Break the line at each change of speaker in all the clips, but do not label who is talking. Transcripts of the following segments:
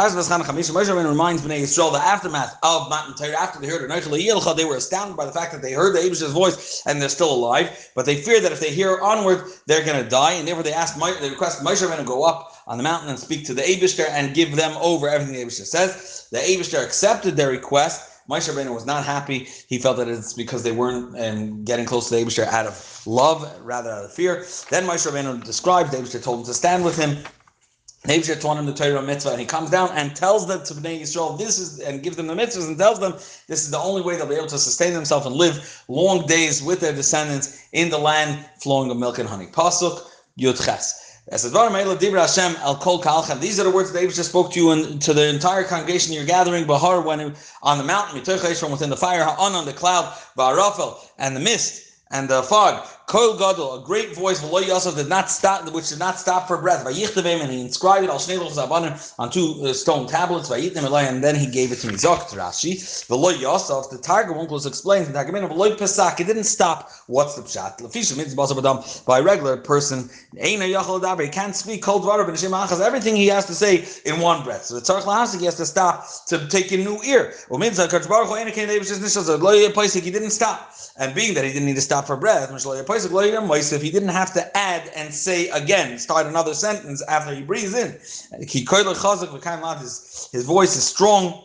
Moshe Rabbeinu reminds Bnei Yisrael the aftermath of Matan Torah after they heard it. They were astounded by the fact that they heard the Abish's voice and they're still alive, but they fear that if they hear onward, they're going to die, and therefore they ask, they request Moshe Rabbeinu go up on the mountain and speak to the Abishter and give them over everything the Abishter says. The Abishter accepted their request. Moshe Rabbeinu was not happy. He felt that it's because they weren't um, getting close to the Abishter out of love rather out of fear. Then Moshe Rabbeinu describes, the Abishter told him to stand with him. Abishter taught him the Torah mitzvah, and he comes down and tells them to Bnei Yisrael, this is, and gives them the mitzvahs and tells them this is the only way they'll be able to sustain themselves and live long days with their descendants in the land flowing with milk and honey. Pasuk Yud Ches. These are the words David just spoke to you and to the entire congregation you're gathering Bahar when on the mountain, from within the fire, on the cloud, and the mist and the fog. Koil Gadol, a great voice, V'lo Yosef did not stop, which did not stop for breath. Vayichtavim, and he inscribed it, Al Shnei Zabanim, on two uh, stone tablets, Vayitnim Eloi, and then he gave it to me. Zokt Rashi, V'lo Yosef, the Targum Onkelos explains in Targum V'lo Pesach, it didn't stop. What's the pshat? Lefisha mitzvah badam by a regular person. Eina Yachal Daber, he can't speak cold water, but Achaz, everything he has to say in one breath. So the Tzarech Lahasik, he has to stop to take a new ear. Umitzah, Kach Baruch Eina Kein David Shiznish, he didn't stop. And being that he didn't need to stop for breath, if he didn't have to add and say again, start another sentence after he breathes in. His, his voice is strong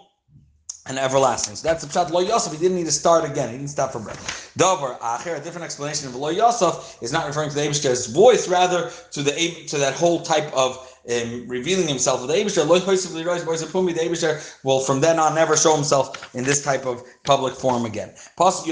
and everlasting. So that's the pshat lo Yosef. He didn't need to start again. He didn't stop for breath. Davar acher, a different explanation of lo Yosef is not referring to the Abishter's voice, rather to the to that whole type of um, revealing himself with the Abishter will from then on never show himself in this type of public form again. When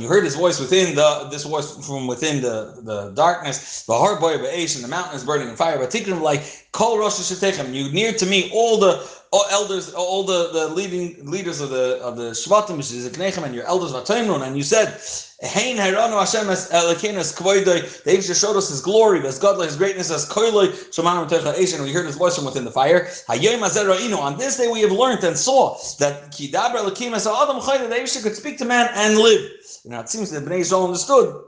you heard his voice within the this voice from within the, the darkness, the hard boy of and the mountain is burning in fire. But like Kol Rosh Hashanah. You near to me all the all elders, all the, the leading leaders of the of the Shvatim, which is and your elders and you said, Hein Hairanu Hashem as Elikenas Kvoidoi. They just showed us His glory, His godly, His greatness as Koiloi Eish, and we heard His voice from within the fire. Hayom Azerainu. On this day we have learned and saw that Kidabra Elikim as Adam Chayda. They could speak to man and live. Now it seems that Bnei Yisrael understood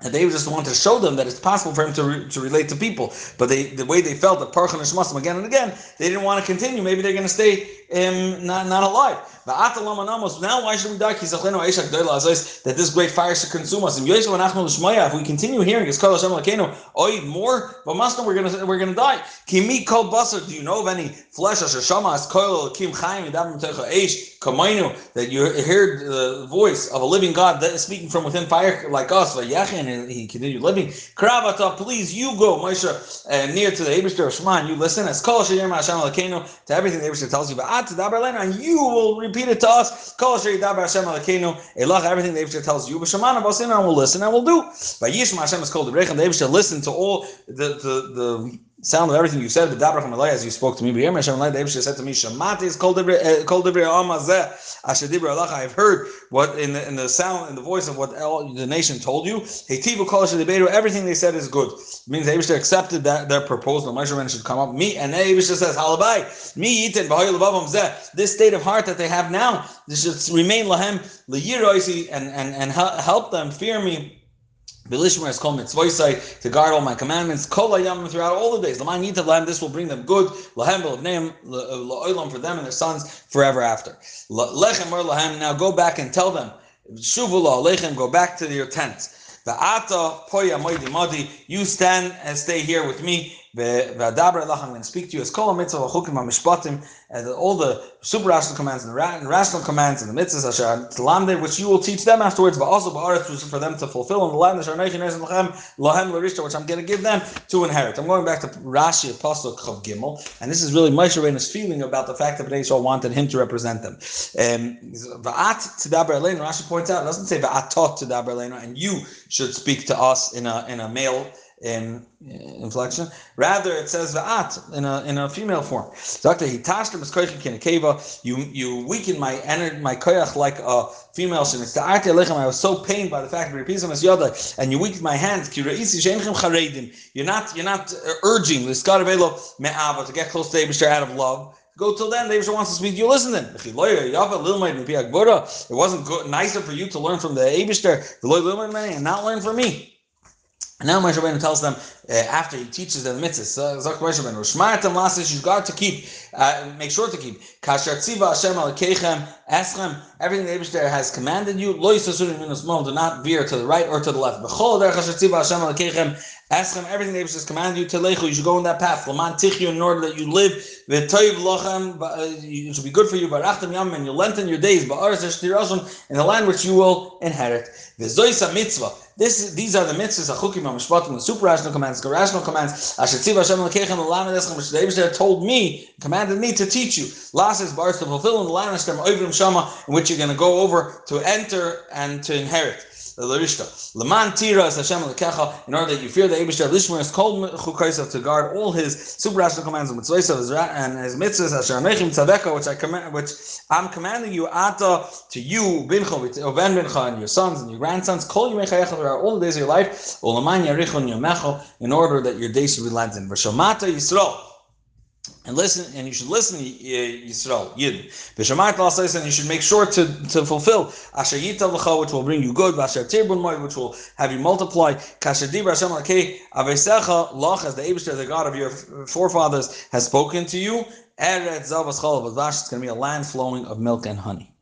and they just wanted to show them that it's possible for him to, re, to relate to people. But they, the way they felt that Parchan and again and again, they didn't want to continue. Maybe they're going to stay um, not, not alive. Now, why should we die? That this great fire should consume us. If we continue hearing it's called Hashem more, but must know we're gonna we're gonna die. Kimi kol. Do you know of any flesh? Asher shama as koil kim chaim. That you heard the voice of a living God that is speaking from within fire like us. Vayachin and he continued living. Kravata, please you go, Moshe, uh, near to the Eibushter of Shema, you listen. As kol sheyem Hashem to everything the Eibushter tells you. But and you will repeat it to us. Kol Dabar Hashem Alekenu. Elach, everything the Eibushter tells you. B'Shemana Basin, and we'll listen and we'll do. By Yishma Hashem is called the Rechem. The Eibushter listen to all the the the sound of everything you said, the Dabra from as you spoke to me. But Hashem the Eibushter said to me, Shamati is called eh, called the Amazeh. Asher Dibra Allah. I've heard what in the in the sound in the voice of what all, the nation told you. Hetivu Kol Deberu. Everything they said is good. It means the Eibushter accepted that their proposal. the Moshe should come up. Me and the Eibushter says Halabai. Me Yitin B'Hoyel Zeh. This state of heart that they have now, this should remain lahem leyiroisi and and and help them fear me Bilishmer is called mitzvoisai to guard all my commandments. Kol hayam throughout all the days. L'man yitav This will bring them good. Lahem v'levneim uh, la'olam for them and their sons forever after. Lechem or lahem. Now go back and tell them. Shuvu lechem. Go back to your tents. Va'ata poya moidi modi. You stand and stay here with me. I'm going to speak to you as kol mitzvah v'chukim ha'mishpatim and all the super rational commands and the rational commands and the mitzvahs asher talamde, which you will teach them afterwards, but also for them to fulfill in the land asher neichin lahem larishta, which I'm going to give them to inherit. I'm going back to Rashi Apostle Chav Gimel, and this is really Moshe Rabbeinu's feeling about the fact that Bnei Yisrael wanted him to represent them. Um, va'at tidaber Rashi points out, it doesn't say va'atot tidaber and you should speak to us in a in a male in inflection. Rather, it says va'at in a in a female form. Doctor, he tashtem is koyach You you weaken my energy, my koyach like a female sin. It's the arte lechem. I was so pained by the fact that repisam as yoda, and you weakened my hands. You're not you're not uh, urging this God me'ava to get close to Abishar out of love. Go till then. David wants to speak to you. Listen then. It wasn't good, nicer for you to learn from the Abishter, the and not learn from me. Now Moshe Rabbeinu tells them, uh, after he teaches them the mitzvahs. Zok Moshe Rushmartem Lasis, you've got to keep, uh, make sure to keep. Kasher Hashem Alkeichem Eschem, everything the Abishter has commanded you, Lo Yisasurim Minus do not veer to the right or to the left. B'chol Der Kasher Tziva Hashem Alkeichem Eschem, everything the Abishter has commanded you to Lechu, you should go in that path. Laman Tichyu, in order that you live, Lochem, uh, it should be good for you, Barachtem Yam, and you lengthen your days, Ba'aretz Eshtirashim, in the land which you will inherit. V'zoisa Mitzvah, this, these are the mitzvahs, achukim, amishpatim, the super rational commands, the rational commands. Asher tziva Hashem lekechem l'lamed eschem, which the Eibush told me, commanded me to teach you. Last is bars to fulfill in the land of Oivrim Shama, in which you're going to go over to enter and to inherit. Leman tiras Hashem lekecha, in order that you fear the Eibush Lishmer is called chukaisav to guard all his super rational commands and mitzvahs and his mitzvahs Asher amechim tzaveka, which I command, which I'm commanding you ata to you bincha, ben bincha, and your sons and your grandsons. Call you mechayecha throughout all the days of your life. Olaman yarichon yomecha, in order that your days should be lengthened. V'shamata Yisrael and listen, and you should listen, uh, Yisrael, Yid. And you should make sure to, to fulfill Asher Yita l'cha, which will bring you good, Asher Tirbun which will have you multiply, Kasher Dibra Hashem l'kei, Avesecha l'ach, as the Abishter, the God of your forefathers, has spoken to you, Eretz Zavas Chalav, it's going to be a land flowing of milk and honey.